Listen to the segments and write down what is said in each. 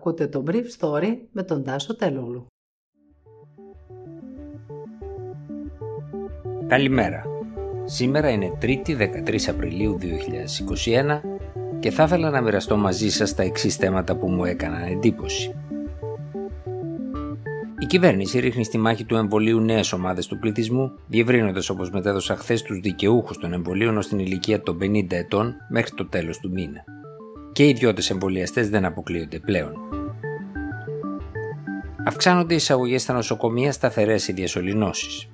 Ακούτε το Brief Story με τον Τάσο Τελούλου. Καλημέρα. Σήμερα είναι 3η 13 Απριλίου 2021 και θα ήθελα να μοιραστώ μαζί σας τα εξής θέματα που μου έκαναν εντύπωση. Η κυβέρνηση ρίχνει στη μάχη του εμβολίου νέες ομάδες του πληθυσμού, διευρύνοντας όπως μετέδωσα χθες τους δικαιούχους των εμβολίων ως την ηλικία των 50 ετών μέχρι το τέλος του μήνα. Και οι ιδιώτες εμβολιαστές δεν αποκλείονται πλέον. Αυξάνονται οι εισαγωγές στα νοσοκομεία σταθερές οι διασωληνώσεις.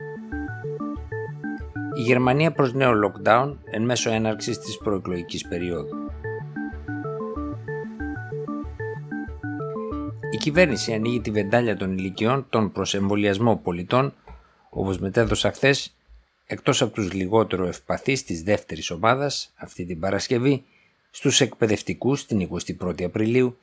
Η Γερμανία προς νέο lockdown εν μέσω έναρξης της προεκλογικής περίοδου. Η κυβέρνηση ανοίγει τη βεντάλια των ηλικιών των προσεμβολιασμό πολιτών, όπως μετέδωσα χθες, εκτός από τους λιγότερο ευπαθείς της δεύτερης ομάδας, αυτή την Παρασκευή, στους εκπαιδευτικούς την 21η Απριλίου,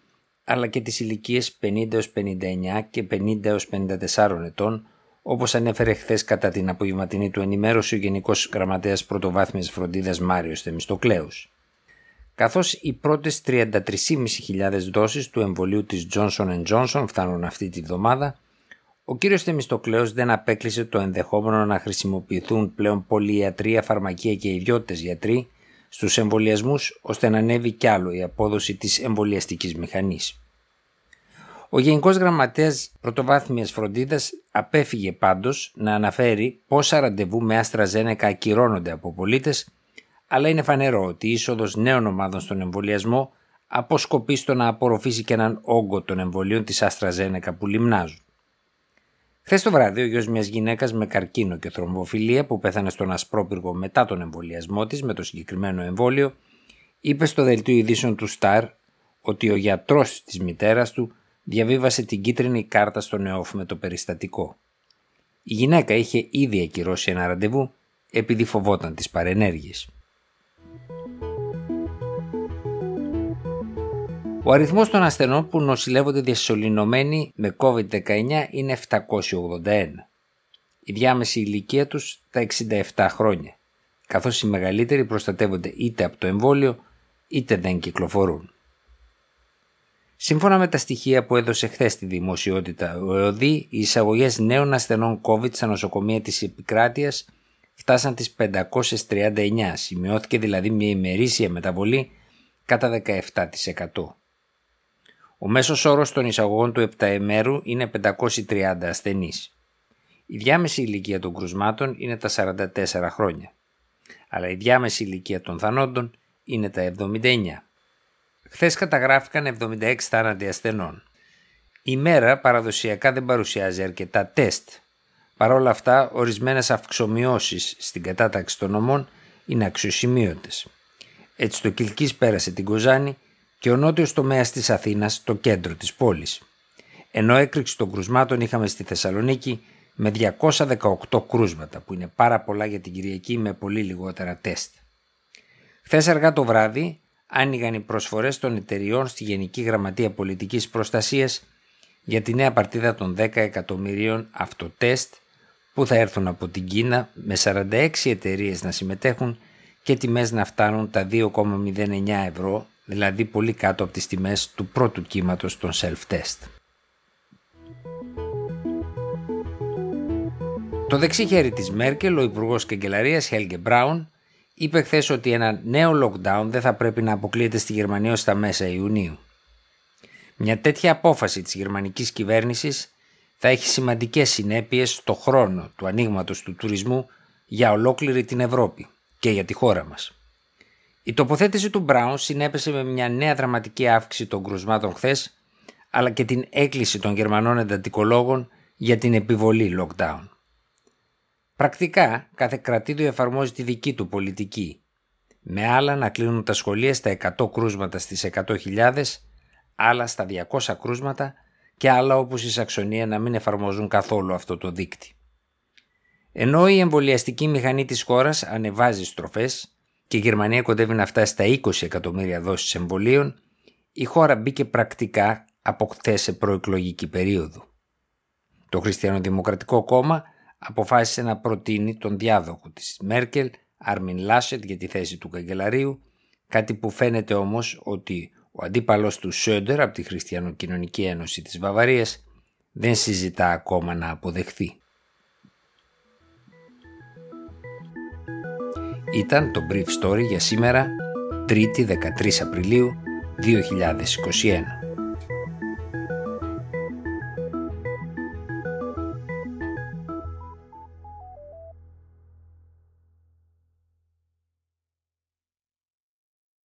αλλά και τις ηλικίες 50 59 και 50 54 ετών, όπως ανέφερε χθες κατά την απογευματινή του ενημέρωση ο Γενικός Γραμματέας Πρωτοβάθμιας Φροντίδας Μάριος Θεμιστοκλέους. Καθώς οι πρώτες 33.500 δόσεις του εμβολίου της Johnson Johnson φτάνουν αυτή τη βδομάδα, ο κύριος Θεμιστοκλέος δεν απέκλεισε το ενδεχόμενο να χρησιμοποιηθούν πλέον πολυιατρία, φαρμακεία και ιδιώτες γιατροί στους εμβολιασμούς ώστε να ανέβει κι άλλο η απόδοση της εμβολιαστικής μηχανής. Ο Γενικός Γραμματέας Πρωτοβάθμιας Φροντίδας απέφυγε πάντως να αναφέρει πόσα ραντεβού με άστρα Ζένεκα ακυρώνονται από πολίτες αλλά είναι φανερό ότι η είσοδος νέων ομάδων στον εμβολιασμό αποσκοπεί στο να απορροφήσει και έναν όγκο των εμβολίων της Αστραζένεκα που λιμνάζουν. Χθες το βράδυ, ο γιος μιας γυναίκας με καρκίνο και θρομβοφιλία που πέθανε στον Ασπρόπυργο μετά τον εμβολιασμό της με το συγκεκριμένο εμβόλιο, είπε στο δελτίο ειδήσεων του Σταρ ότι ο γιατρός της μητέρας του διαβίβασε την κίτρινη κάρτα στο νεόφ με το περιστατικό. Η γυναίκα είχε ήδη ακυρώσει ένα ραντεβού επειδή φοβόταν τις παρενέργειες. Ο αριθμός των ασθενών που νοσηλεύονται διασωληνωμένοι με COVID-19 είναι 781. Η διάμεση ηλικία τους τα 67 χρόνια, καθώς οι μεγαλύτεροι προστατεύονται είτε από το εμβόλιο είτε δεν κυκλοφορούν. Σύμφωνα με τα στοιχεία που έδωσε χθες στη δημοσιότητα ο ΕΟΔΗ, οι εισαγωγές νέων ασθενών COVID στα νοσοκομεία της επικράτειας φτάσαν τις 539, σημειώθηκε δηλαδή μια ημερήσια μεταβολή κατά 17%. Ο μέσος όρος των εισαγωγών του επταεμέρου είναι 530 ασθενείς. Η διάμεση ηλικία των κρουσμάτων είναι τα 44 χρόνια, αλλά η διάμεση ηλικία των θανόντων είναι τα 79. Χθες καταγράφηκαν 76 θάνατοι ασθενών. Η μέρα παραδοσιακά δεν παρουσιάζει αρκετά τεστ. Παρ' όλα αυτά, ορισμένες αυξομοιώσεις στην κατάταξη των νομών είναι αξιοσημείωτες. Έτσι το Κιλκής πέρασε την Κοζάνη και ο νότιος τομέας της Αθήνας το κέντρο της πόλης. Ενώ έκρηξη των κρουσμάτων είχαμε στη Θεσσαλονίκη με 218 κρούσματα που είναι πάρα πολλά για την Κυριακή με πολύ λιγότερα τεστ. Χθες αργά το βράδυ άνοιγαν οι προσφορές των εταιριών στη Γενική Γραμματεία Πολιτικής Προστασίας για τη νέα παρτίδα των 10 εκατομμυρίων αυτοτέστ που θα έρθουν από την Κίνα με 46 εταιρείες να συμμετέχουν και τιμές να φτάνουν τα 2,09 ευρώ δηλαδή πολύ κάτω από τις τιμές του πρώτου κύματος των self-test. Το δεξί χέρι της Μέρκελ, ο Υπουργός Καγκελαρίας Χέλγκε Μπράουν, είπε χθες ότι ένα νέο lockdown δεν θα πρέπει να αποκλείεται στη Γερμανία ως τα μέσα Ιουνίου. Μια τέτοια απόφαση της γερμανικής κυβέρνησης θα έχει σημαντικές συνέπειες στο χρόνο του ανοίγματος του τουρισμού για ολόκληρη την Ευρώπη και για τη χώρα μας. Η τοποθέτηση του Μπράουν συνέπεσε με μια νέα δραματική αύξηση των κρουσμάτων χθες, αλλά και την έκκληση των Γερμανών εντατικολόγων για την επιβολή lockdown. Πρακτικά, κάθε κρατήδιο εφαρμόζει τη δική του πολιτική, με άλλα να κλείνουν τα σχολεία στα 100 κρούσματα στις 100.000, άλλα στα 200 κρούσματα και άλλα όπως η Σαξονία να μην εφαρμόζουν καθόλου αυτό το δίκτυ. Ενώ η εμβολιαστική μηχανή της χώρας ανεβάζει στροφές, και η Γερμανία κοντεύει να φτάσει στα 20 εκατομμύρια δόσεις εμβολίων, η χώρα μπήκε πρακτικά από χθες σε προεκλογική περίοδο. Το Χριστιανοδημοκρατικό Κόμμα αποφάσισε να προτείνει τον διάδοχο της Μέρκελ, Άρμιν Λάσετ, για τη θέση του καγκελαρίου, κάτι που φαίνεται όμως ότι Ο αντίπαλος του Σόντερ από τη Χριστιανοκοινωνική Ένωση της Βαβαρίας δεν συζητά ακόμα να αποδεχθεί. Ήταν το Brief Story για σήμερα, 3η 13 Απριλίου 2021.